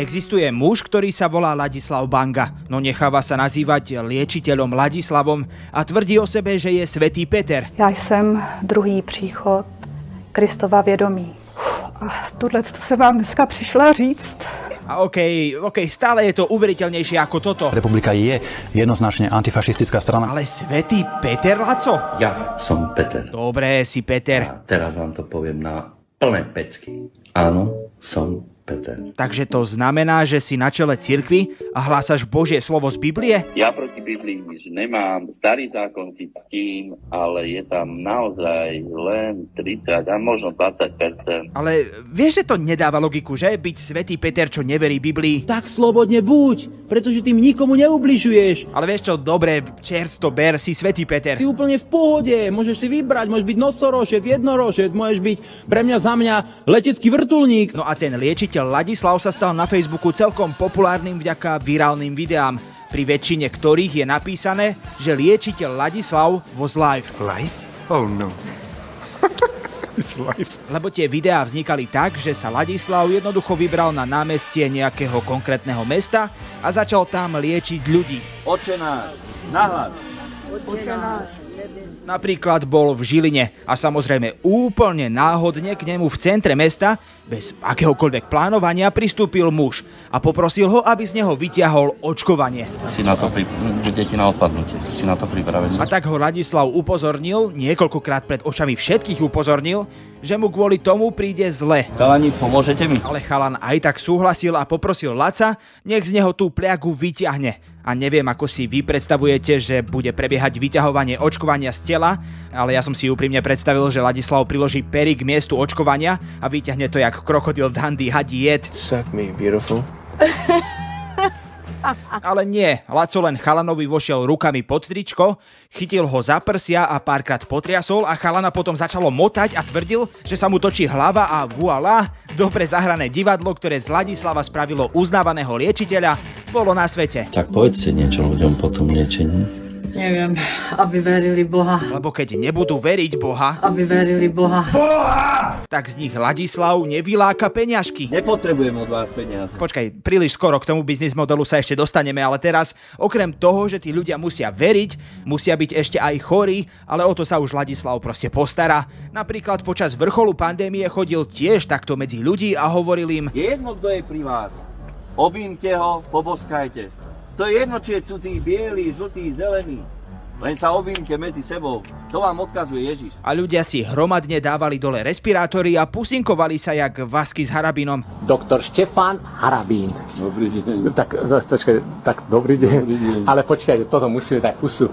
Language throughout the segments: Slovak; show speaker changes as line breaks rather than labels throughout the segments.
Existuje muž, ktorý sa volá Ladislav Banga, no necháva sa nazývať liečiteľom Ladislavom a tvrdí o sebe, že je svätý Peter.
Já jsem druhý příchod Kristova vědomí. A tohle to se vám dneska přišla říct.
A okej, okej, stále je to uveriteľnejšie ako toto.
Republika je jednoznačne antifašistická strana.
Ale svätý Peter, Laco?
Ja som Peter.
Dobre, si Peter.
A teraz vám to poviem na plné pecky. Áno, som Peter.
Takže to znamená, že si na čele cirkvi a hlásaš Božie slovo z Biblie?
Ja proti Biblii nič nemám, starý zákon si ctím, ale je tam naozaj len 30 a možno 20
Ale vieš, že to nedáva logiku, že? Byť svätý Peter, čo neverí Biblii.
Tak slobodne buď, pretože tým nikomu neubližuješ.
Ale vieš čo, dobre, čert to ber, si svätý Peter.
Si úplne v pohode, môžeš si vybrať, môžeš byť nosorožec, jednorožec, môžeš byť pre mňa za mňa letecký vrtulník.
No a ten liečiteľ Ladislav sa stal na Facebooku celkom populárnym vďaka virálnym videám, pri väčšine ktorých je napísané, že liečiteľ Ladislav was live.
Live? Oh no.
Lebo tie videá vznikali tak, že sa Ladislav jednoducho vybral na námestie nejakého konkrétneho mesta a začal tam liečiť ľudí.
Oče náš, nahlas.
Napríklad bol v Žiline a samozrejme úplne náhodne k nemu v centre mesta, bez akéhokoľvek plánovania, pristúpil muž a poprosil ho, aby z neho vytiahol očkovanie.
Si na to pri... deti na odpadnutie. Si na to pripravený.
A tak ho Ladislav upozornil, niekoľkokrát pred očami všetkých upozornil, že mu kvôli tomu príde zle.
Chalani, pomôžete mi?
Ale chalan aj tak súhlasil a poprosil Laca, nech z neho tú pliagu vyťahne. A neviem, ako si vy predstavujete, že bude prebiehať vyťahovanie očkovania z tela, ale ja som si úprimne predstavil, že Ladislav priloží pery k miestu očkovania a vyťahne to jak krokodil Dandy hadí jed.
Suck me, beautiful.
Ale nie, Laco len chalanovi vošiel rukami pod tričko, chytil ho za prsia a párkrát potriasol a chalana potom začalo motať a tvrdil, že sa mu točí hlava a voilà, dobre zahrané divadlo, ktoré z Ladislava spravilo uznávaného liečiteľa, bolo na svete.
Tak povedzte niečo ľuďom po tom liečení.
Neviem, aby verili Boha.
Lebo keď nebudú veriť Boha,
Aby verili Boha.
tak z nich Ladislav nevyláka peňažky.
Nepotrebujem od vás peniaze.
Počkaj, príliš skoro k tomu biznis modelu sa ešte dostaneme, ale teraz, okrem toho, že tí ľudia musia veriť, musia byť ešte aj chorí, ale o to sa už Ladislav proste postará. Napríklad počas vrcholu pandémie chodil tiež takto medzi ľudí a hovoril im,
Je jedno, kto je pri vás. Objímte ho, poboskajte. To je jedno, či je cudzí, biely, žltý, zelený. Len sa objímte medzi sebou. To vám odkazuje Ježiš.
a ľudia si hromadne dávali dole respirátory a pusinkovali sa jak vasky s harabinom.
Doktor Štefan Harabín.
Dobrý deň.
Tak, počkaj, tak dobrý deň. Dobrý deň. Ale počkaj, toto musíme dať pusu.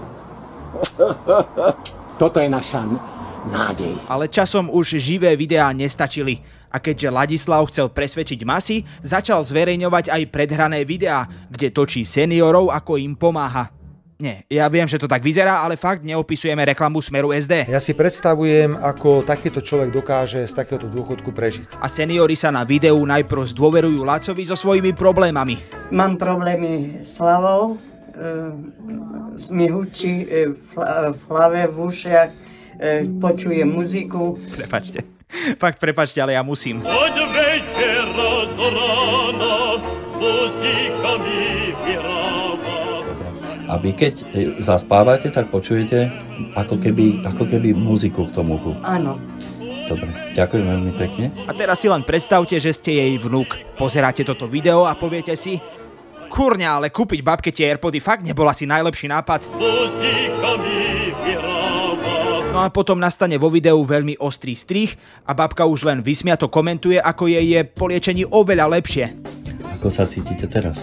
Toto je naša nádej.
Ale časom už živé videá nestačili. A keďže Ladislav chcel presvedčiť masy, začal zverejňovať aj predhrané videá, kde točí seniorov, ako im pomáha. Nie, ja viem, že to tak vyzerá, ale fakt neopisujeme reklamu Smeru SD.
Ja si predstavujem, ako takýto človek dokáže z takéhoto dôchodku prežiť.
A seniori sa na videu najprv zdôverujú Lacovi so svojimi problémami.
Mám problémy s hlavou, e, mi hučí e, v, hla- v hlave, v ušiach, e, počujem muziku.
Prepačte. Fakt prepačte, ale ja musím.
Od večera do rána muzika mi.
A vy keď e, zaspávate, tak počujete ako keby, ako keby muziku k tomu.
Áno.
Dobre, ďakujem veľmi pekne.
A teraz si len predstavte, že ste jej vnúk. Pozeráte toto video a poviete si, kurňa, ale kúpiť babke tie Airpody fakt nebol asi najlepší nápad.
Muzika mi vyrába.
No a potom nastane vo videu veľmi ostrý strih a babka už len vysmiato komentuje, ako jej je po liečení oveľa lepšie.
Ako sa cítite teraz?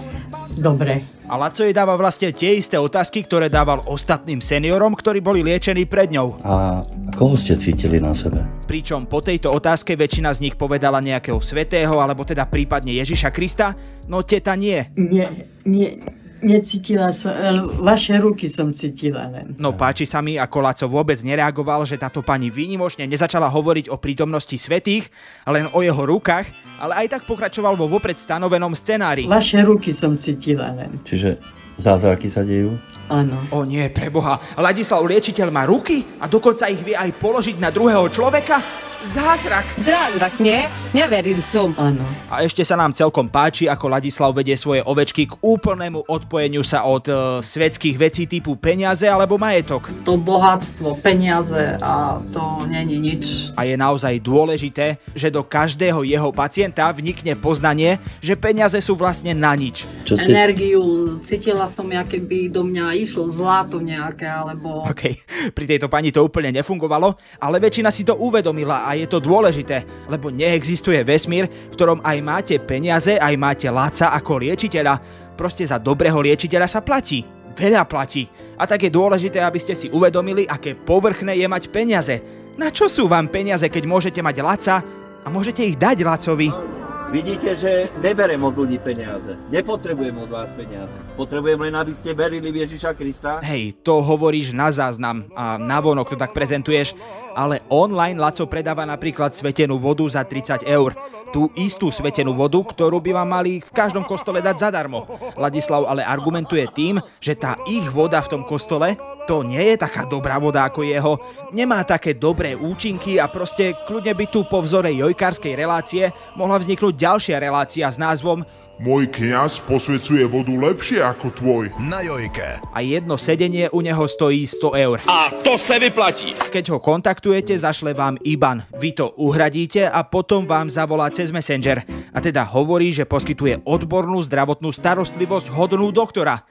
Dobre.
A Laco jej dáva vlastne tie isté otázky, ktoré dával ostatným seniorom, ktorí boli liečení pred ňou.
A koho ste cítili na sebe?
Pričom po tejto otázke väčšina z nich povedala nejakého svetého, alebo teda prípadne Ježiša Krista, no teta nie.
Nie, nie, necítila som, e, vaše ruky som cítila len.
No páči sa mi, ako Laco vôbec nereagoval, že táto pani výnimočne nezačala hovoriť o prítomnosti svetých, len o jeho rukách, ale aj tak pokračoval vo vopred stanovenom scenári.
Vaše ruky som cítila len.
Čiže zázraky sa dejú?
Áno.
O nie, preboha, Ladislav liečiteľ má ruky a dokonca ich vie aj položiť na druhého človeka? Zázrak!
Zázrak, nie? Neveril som.
Áno.
A ešte sa nám celkom páči, ako Ladislav vedie svoje ovečky k úplnému odpojeniu sa od e, svetských vecí typu peniaze alebo majetok.
To bohatstvo, peniaze a to není nič.
A je naozaj dôležité, že do každého jeho pacienta vnikne poznanie, že peniaze sú vlastne na nič.
Čo ste... Energiu, cítila som, aké by do mňa išlo zlato nejaké, alebo...
OK, pri tejto pani to úplne nefungovalo, ale väčšina si to uvedomila a je to dôležité, lebo neexistuje vesmír, v ktorom aj máte peniaze, aj máte láca ako liečiteľa. Proste za dobrého liečiteľa sa platí. Veľa platí. A tak je dôležité, aby ste si uvedomili, aké povrchné je mať peniaze. Na čo sú vám peniaze, keď môžete mať laca a môžete ich dať lacovi?
Vidíte, že neberem od ľudí peniaze. Nepotrebujem od vás peniaze. Potrebujem len, aby ste verili v Ježiša Krista.
Hej, to hovoríš na záznam a navonok to tak prezentuješ, ale online Laco predáva napríklad svetenú vodu za 30 eur. Tú istú svetenú vodu, ktorú by vám mali v každom kostole dať zadarmo. Ladislav ale argumentuje tým, že tá ich voda v tom kostole to nie je taká dobrá voda ako jeho, nemá také dobré účinky a proste kľudne by tu po vzore jojkárskej relácie mohla vzniknúť ďalšia relácia s názvom
môj kňaz posvecuje vodu lepšie ako tvoj.
Na jojke.
A jedno sedenie u neho stojí 100 eur.
A to se vyplatí.
Keď ho kontaktujete, zašle vám IBAN. Vy to uhradíte a potom vám zavolá cez Messenger. A teda hovorí, že poskytuje odbornú zdravotnú starostlivosť hodnú doktora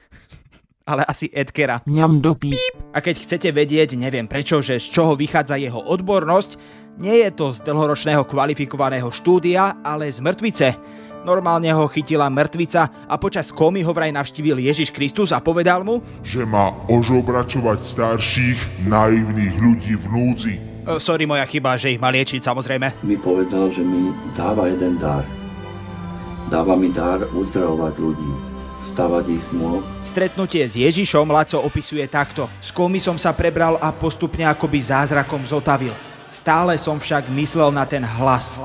ale asi Edkera.
Mňam dopí.
A keď chcete vedieť, neviem prečo, že z čoho vychádza jeho odbornosť, nie je to z dlhoročného kvalifikovaného štúdia, ale z mŕtvice. Normálne ho chytila mŕtvica a počas komy ho vraj navštívil Ježiš Kristus a povedal mu,
že má ožobračovať starších, naivných ľudí v núdzi.
E, sorry, moja chyba, že ich má liečiť, samozrejme.
Mi povedal, že mi dáva jeden dar. Dáva mi dar uzdravovať ľudí stavať ich smôl.
Stretnutie s Ježišom Laco opisuje takto. S komy som sa prebral a postupne akoby zázrakom zotavil. Stále som však myslel na ten hlas.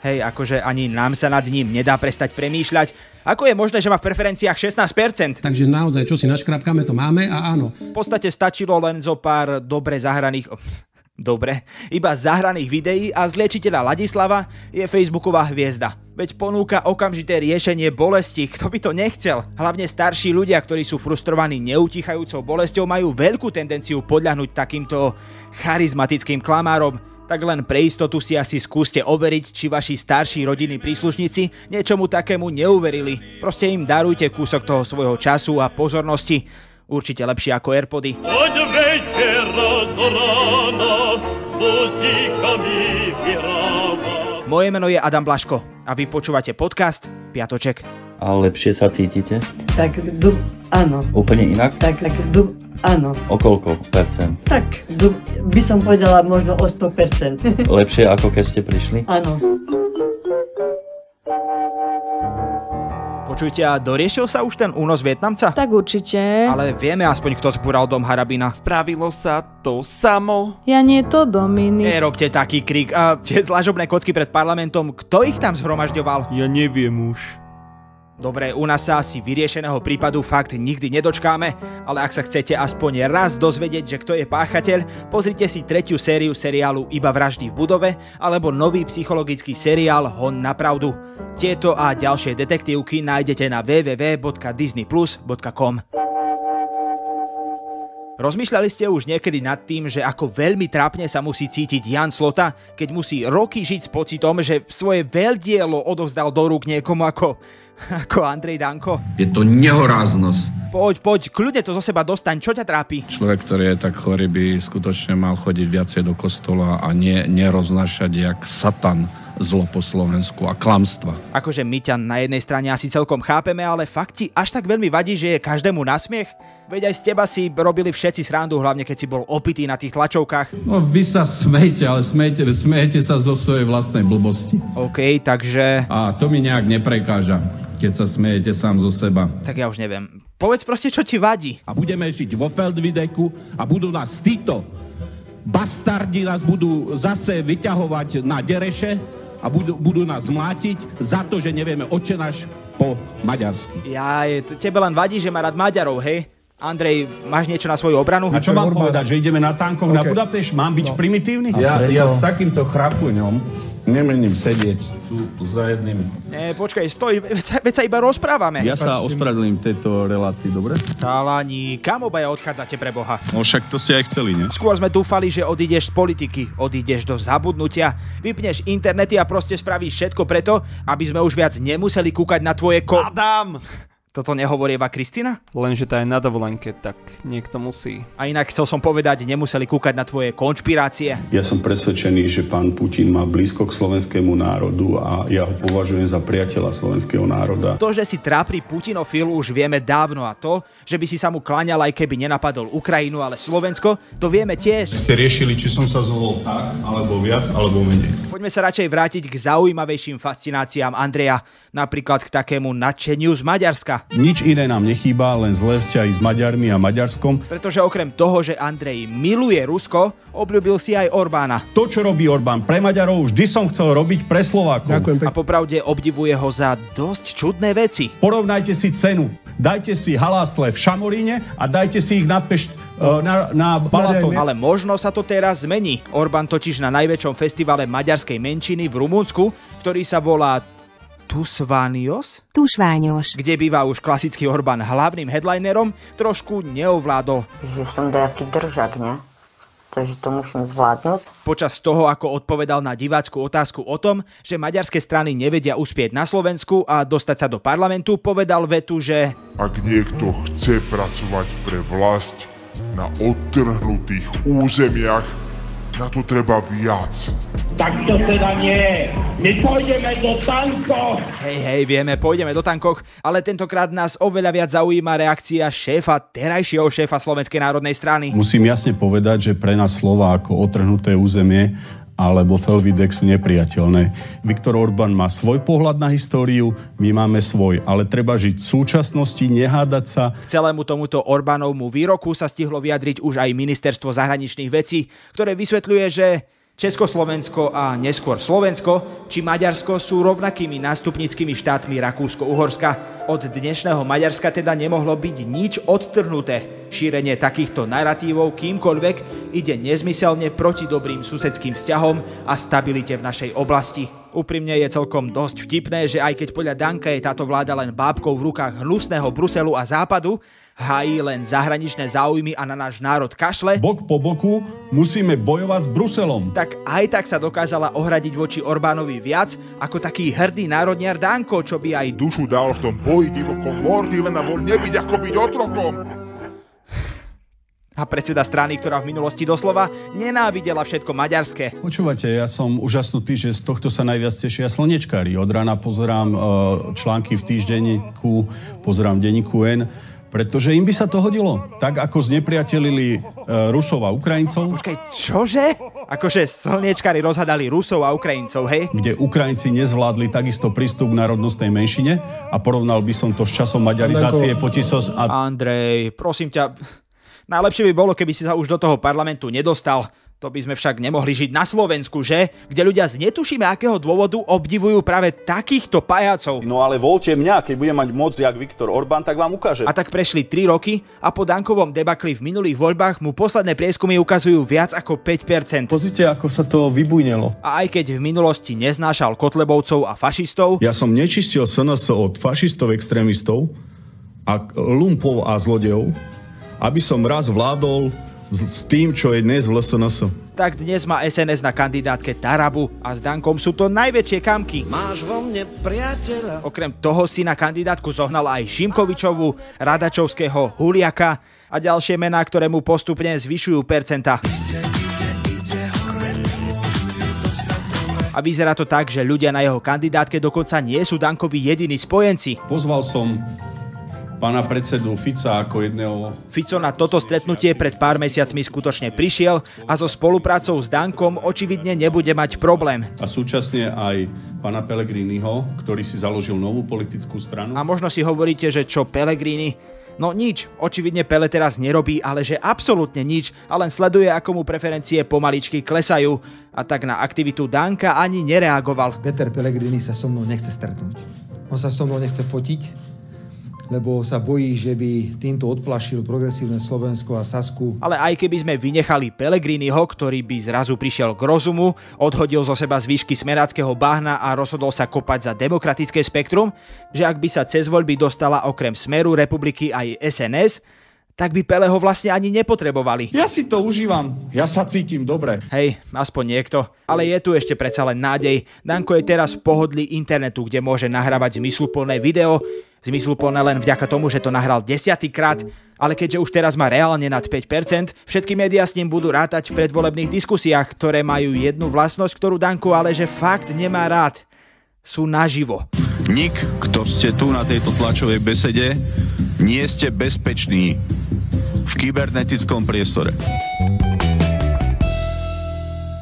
Hej, akože ani nám sa nad ním nedá prestať premýšľať. Ako je možné, že má v preferenciách 16%?
Takže naozaj, čo si naškrapkáme, to máme a áno.
V podstate stačilo len zo pár dobre zahraných... Dobre, iba zahraných videí a z liečiteľa Ladislava je facebooková hviezda. Veď ponúka okamžité riešenie bolesti, kto by to nechcel. Hlavne starší ľudia, ktorí sú frustrovaní neutichajúcou bolesťou, majú veľkú tendenciu podľahnuť takýmto charizmatickým klamárom. Tak len pre istotu si asi skúste overiť, či vaši starší rodinní príslušníci niečomu takému neuverili. Proste im darujte kúsok toho svojho času a pozornosti. Určite lepšie ako Airpody.
Od večera do rána muzika.
Moje meno je Adam Blaško a vy počúvate podcast Piatoček.
A lepšie sa cítite?
Tak du, áno.
Úplne inak?
Tak, tak du, áno.
O koľko percent?
Tak, du, by som povedala možno o 100%.
Lepšie ako keď ste prišli?
Áno.
Počujte, a doriešil sa už ten únos Vietnamca?
Tak určite.
Ale vieme aspoň, kto zbúral dom Harabina.
Spravilo sa to samo.
Ja nie to, Dominik.
Nerobte taký krik. A tie dlažobné kocky pred parlamentom, kto ich tam zhromažďoval?
Ja neviem už.
Dobre, u nás sa asi vyriešeného prípadu fakt nikdy nedočkáme, ale ak sa chcete aspoň raz dozvedieť, že kto je páchateľ, pozrite si tretiu sériu seriálu Iba vraždy v budove alebo nový psychologický seriál Hon na pravdu. Tieto a ďalšie detektívky nájdete na www.disneyplus.com. Rozmýšľali ste už niekedy nad tým, že ako veľmi trápne sa musí cítiť Jan Slota, keď musí roky žiť s pocitom, že svoje veľdielo odovzdal do rúk niekomu ako ako Andrej Danko.
Je to nehoráznosť.
Poď, poď, kľudne to zo seba dostaň, čo ťa trápi?
Človek, ktorý je tak chorý, by skutočne mal chodiť viacej do kostola a nie, neroznašať jak satan zlo po Slovensku a klamstva.
Akože my ťa na jednej strane asi celkom chápeme, ale fakt ti až tak veľmi vadí, že je každému nasmiech? Veď aj z teba si robili všetci srandu, hlavne keď si bol opitý na tých tlačovkách.
No vy sa smejte, ale smejte, smejete sa zo svojej vlastnej blbosti.
OK, takže...
A to mi nejak neprekáža, keď sa smejete sám zo seba.
Tak ja už neviem. Povedz proste, čo ti vadí.
A budeme žiť vo Feldvideku a budú nás títo bastardi nás budú zase vyťahovať na dereše a budú, budú nás mlátiť za to, že nevieme očenáš po maďarsky.
Ja, tebe len vadí, že má rád Maďarov, hej? Andrej, máš niečo na svoju obranu?
A čo mám povedať, že ideme na tankoch okay. na Budapešť? Mám byť no. primitívny?
Ja, preto... ja s takýmto chrapuňom nemením sedieť sú za jedným.
Nie, počkaj, stoj, veď sa, veď sa iba rozprávame.
Ja sa ospravedlím tejto relácii, dobre?
Chalani, kam obaja odchádzate pre Boha?
No však to ste aj chceli, ne?
Skôr sme dúfali, že odídeš z politiky, odídeš do zabudnutia, vypneš internety a proste spravíš všetko preto, aby sme už viac nemuseli kúkať na tvoje ko...
Adam!
Toto nehovorí iba Kristina?
Lenže tá je na dovolenke, tak niekto musí.
A inak chcel som povedať, nemuseli kúkať na tvoje konšpirácie.
Ja som presvedčený, že pán Putin má blízko k slovenskému národu a ja ho považujem za priateľa slovenského národa.
To, že si trápny Putinofil už vieme dávno a to, že by si sa mu kláňal aj keby nenapadol Ukrajinu, ale Slovensko, to vieme tiež.
Ste riešili, či som sa zvolil tak, alebo viac, alebo menej.
Poďme sa radšej vrátiť k zaujímavejším fascináciám Andreja, napríklad k takému nadšeniu z Maďarska.
Nič iné nám nechýba, len zlé vzťahy s Maďarmi a Maďarskom.
Pretože okrem toho, že Andrej miluje Rusko, obľúbil si aj Orbána.
To, čo robí Orbán pre Maďarov, vždy som chcel robiť pre Slovákov.
Ďakujem pekne. A popravde obdivuje ho za dosť čudné veci.
Porovnajte si cenu. Dajte si halásle v Šamoríne a dajte si ich na, pešť, uh, na, na Balaton.
Ale možno sa to teraz zmení. Orbán totiž na najväčšom festivale maďarskej menšiny v Rumunsku, ktorý sa volá Tusvanios?
Tusványos.
Kde býva už klasický Orbán hlavným headlinerom, trošku neovládol.
Že som nejaký držak, ne? takže to musím zvládnuť.
Počas toho, ako odpovedal na divácku otázku o tom, že maďarské strany nevedia uspieť na Slovensku a dostať sa do parlamentu, povedal vetu, že
Ak niekto chce pracovať pre vlast na odtrhnutých územiach, na to treba viac.
Tak to teda nie. My pôjdeme do tankov.
Hej, hej, vieme, pôjdeme do tankoch, ale tentokrát nás oveľa viac zaujíma reakcia šéfa, terajšieho šéfa Slovenskej národnej strany.
Musím jasne povedať, že pre nás slova ako otrhnuté územie alebo Felvidek sú nepriateľné. Viktor Orbán má svoj pohľad na históriu, my máme svoj, ale treba žiť v súčasnosti, nehádať sa.
K celému tomuto Orbánovmu výroku sa stihlo vyjadriť už aj ministerstvo zahraničných vecí, ktoré vysvetľuje, že Československo a neskôr Slovensko či Maďarsko sú rovnakými nástupnickými štátmi Rakúsko-Uhorska. Od dnešného Maďarska teda nemohlo byť nič odtrhnuté. Šírenie takýchto narratívov kýmkoľvek ide nezmyselne proti dobrým susedským vzťahom a stabilite v našej oblasti. Úprimne je celkom dosť vtipné, že aj keď podľa Danka je táto vláda len bábkou v rukách hnusného Bruselu a Západu, hájí len zahraničné záujmy a na náš národ kašle,
bok po boku musíme bojovať s Bruselom.
Tak aj tak sa dokázala ohradiť voči Orbánovi viac ako taký hrdý národniar Danko, čo by aj
dušu dal v tom boji divokom mordy, len a voľ nebyť ako byť otrokom.
A predseda strany, ktorá v minulosti doslova nenávidela všetko maďarské.
Počúvate, ja som úžasnutý, že z tohto sa najviac tešia slnečkári. Od rána pozerám uh, články v týždenníku, pozerám denníku N pretože im by sa to hodilo. Tak ako znepriatelili e, Rusov a Ukrajincov.
Počkaj, čože? Akože slniečkári rozhadali Rusov a Ukrajincov, hej?
Kde Ukrajinci nezvládli takisto prístup k národnostnej menšine a porovnal by som to s časom maďarizácie Potisos a...
Andrej, prosím ťa, najlepšie by bolo, keby si sa už do toho parlamentu nedostal. To by sme však nemohli žiť na Slovensku, že? Kde ľudia z netušíme akého dôvodu obdivujú práve takýchto pajacov.
No ale voľte mňa, keď budem mať moc jak Viktor Orbán, tak vám ukážem.
A tak prešli 3 roky a po Dankovom debakli v minulých voľbách mu posledné prieskumy ukazujú viac ako 5%.
Pozrite, ako sa to vybujnelo.
A aj keď v minulosti neznášal Kotlebovcov a fašistov...
Ja som nečistil SNS od fašistov, extrémistov a lumpov a zlodejov, aby som raz vládol s, s tým, čo je dnes v LSNS.
Tak dnes má SNS na kandidátke Tarabu a s Dankom sú to najväčšie kamky.
Máš vo mne priateľa.
Okrem toho si na kandidátku zohnal aj Šimkovičovu, Radačovského, Huliaka a ďalšie mená, ktoré mu postupne zvyšujú percenta. A vyzerá to tak, že ľudia na jeho kandidátke dokonca nie sú Dankovi jediní spojenci.
Pozval som pána predsedu Fica ako jedného...
Fico na toto stretnutie pred pár mesiacmi skutočne prišiel a so spoluprácou s Dankom očividne nebude mať problém.
A súčasne aj pána Pelegriniho, ktorý si založil novú politickú stranu.
A možno si hovoríte, že čo Pelegrini? No nič, očividne Pele teraz nerobí, ale že absolútne nič a len sleduje, ako mu preferencie pomaličky klesajú. A tak na aktivitu Danka ani nereagoval.
Peter Pellegrini sa so mnou nechce stretnúť. On sa so mnou nechce fotiť,
lebo sa bojí, že by týmto odplašil progresívne Slovensko a Sasku.
Ale aj keby sme vynechali Pelegriniho, ktorý by zrazu prišiel k rozumu, odhodil zo seba zvyšky smeráckého bahna a rozhodol sa kopať za demokratické spektrum, že ak by sa cez voľby dostala okrem Smeru republiky aj SNS, tak by Peleho vlastne ani nepotrebovali.
Ja si to užívam, ja sa cítim dobre.
Hej, aspoň niekto. Ale je tu ešte predsa len nádej. Danko je teraz v pohodlí internetu, kde môže nahrávať zmysluplné video, zmysluplné len vďaka tomu, že to nahral desiatýkrát, ale keďže už teraz má reálne nad 5%, všetky médiá s ním budú rátať v predvolebných diskusiách, ktoré majú jednu vlastnosť, ktorú Danko ale že fakt nemá rád. Sú naživo.
Nik, kto ste tu na tejto tlačovej besede, nie ste bezpeční v kybernetickom priestore.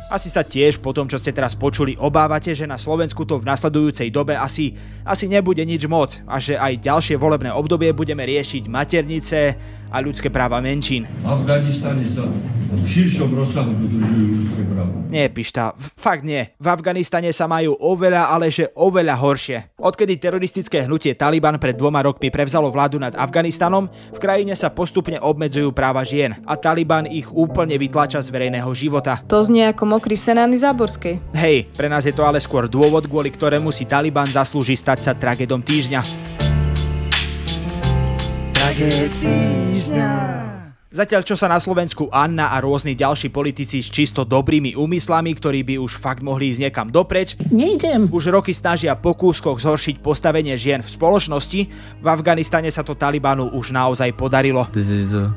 Asi sa tiež po tom, čo ste teraz počuli, obávate, že na Slovensku to v nasledujúcej dobe asi, asi nebude nič moc a že aj ďalšie volebné obdobie budeme riešiť maternice a ľudské práva menšín.
Afganistane sa v širšom rozsahu dodržujú ľudské práva.
Nie, Pišta, fakt nie. V Afganistane sa majú oveľa, ale že oveľa horšie. Odkedy teroristické hnutie Taliban pred dvoma rokmi prevzalo vládu nad Afganistanom, v krajine sa postupne obmedzujú práva žien a Taliban ich úplne vytlača z verejného života.
To znie ako mokrý senány Záborskej.
Hej, pre nás je to ale skôr dôvod, kvôli ktorému si Taliban zaslúži stať sa tragédom týždňa. Tragéd týždňa. Zatiaľ čo sa na Slovensku Anna a rôzni ďalší politici s čisto dobrými úmyslami, ktorí by už fakt mohli ísť niekam dopreč,
Nejdem.
už roky snažia po kúskoch zhoršiť postavenie žien v spoločnosti, v Afganistane sa to Talibanu už naozaj podarilo.
This is uh,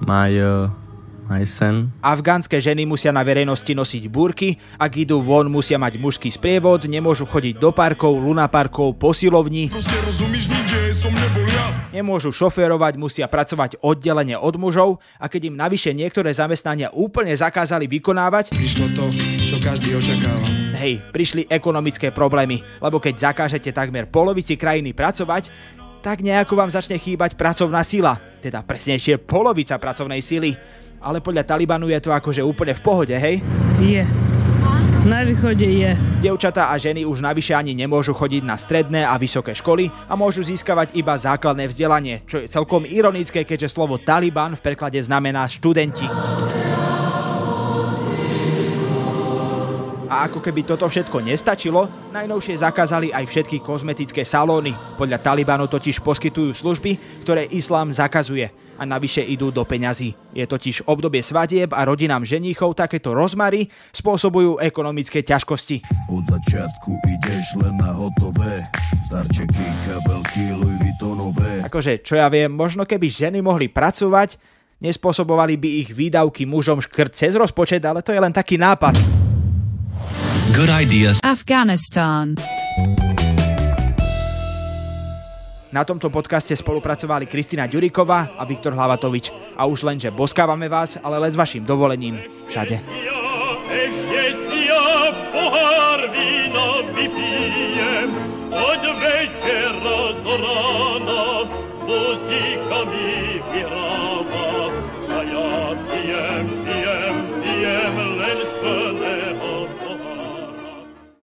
my uh, sen.
Afgánske ženy musia na verejnosti nosiť búrky, ak idú von, musia mať mužský sprievod, nemôžu chodiť do parkov, lunaparkov, posilovní. Nemôžu šoférovať, musia pracovať oddelenie od mužov a keď im navyše niektoré zamestnania úplne zakázali vykonávať,
Prišlo to, čo každý očakáva.
hej, prišli ekonomické problémy, lebo keď zakážete takmer polovici krajiny pracovať, tak nejako vám začne chýbať pracovná sila, teda presnejšie polovica pracovnej sily. Ale podľa Talibanu je to akože úplne v pohode, hej?
Je. Na východe je.
Dievčatá a ženy už navyše ani nemôžu chodiť na stredné a vysoké školy a môžu získavať iba základné vzdelanie, čo je celkom ironické, keďže slovo Taliban v preklade znamená študenti. A ako keby toto všetko nestačilo, najnovšie zakázali aj všetky kozmetické salóny. Podľa Talibanu totiž poskytujú služby, ktoré islám zakazuje a navyše idú do peňazí. Je totiž obdobie svadieb a rodinám ženíchov takéto rozmary spôsobujú ekonomické ťažkosti.
Od začiatku ideš len na hotové Darčeky, kabelky, Louis Vuittonové
Akože, čo ja viem, možno keby ženy mohli pracovať, nespôsobovali by ich výdavky mužom škrt cez rozpočet, ale to je len taký nápad.
Good ideas.
Afghanistan.
Na tomto podcaste spolupracovali Kristina Ďuriková a Viktor Hlavatovič. A už len, že boskávame vás, ale len s vašim dovolením všade.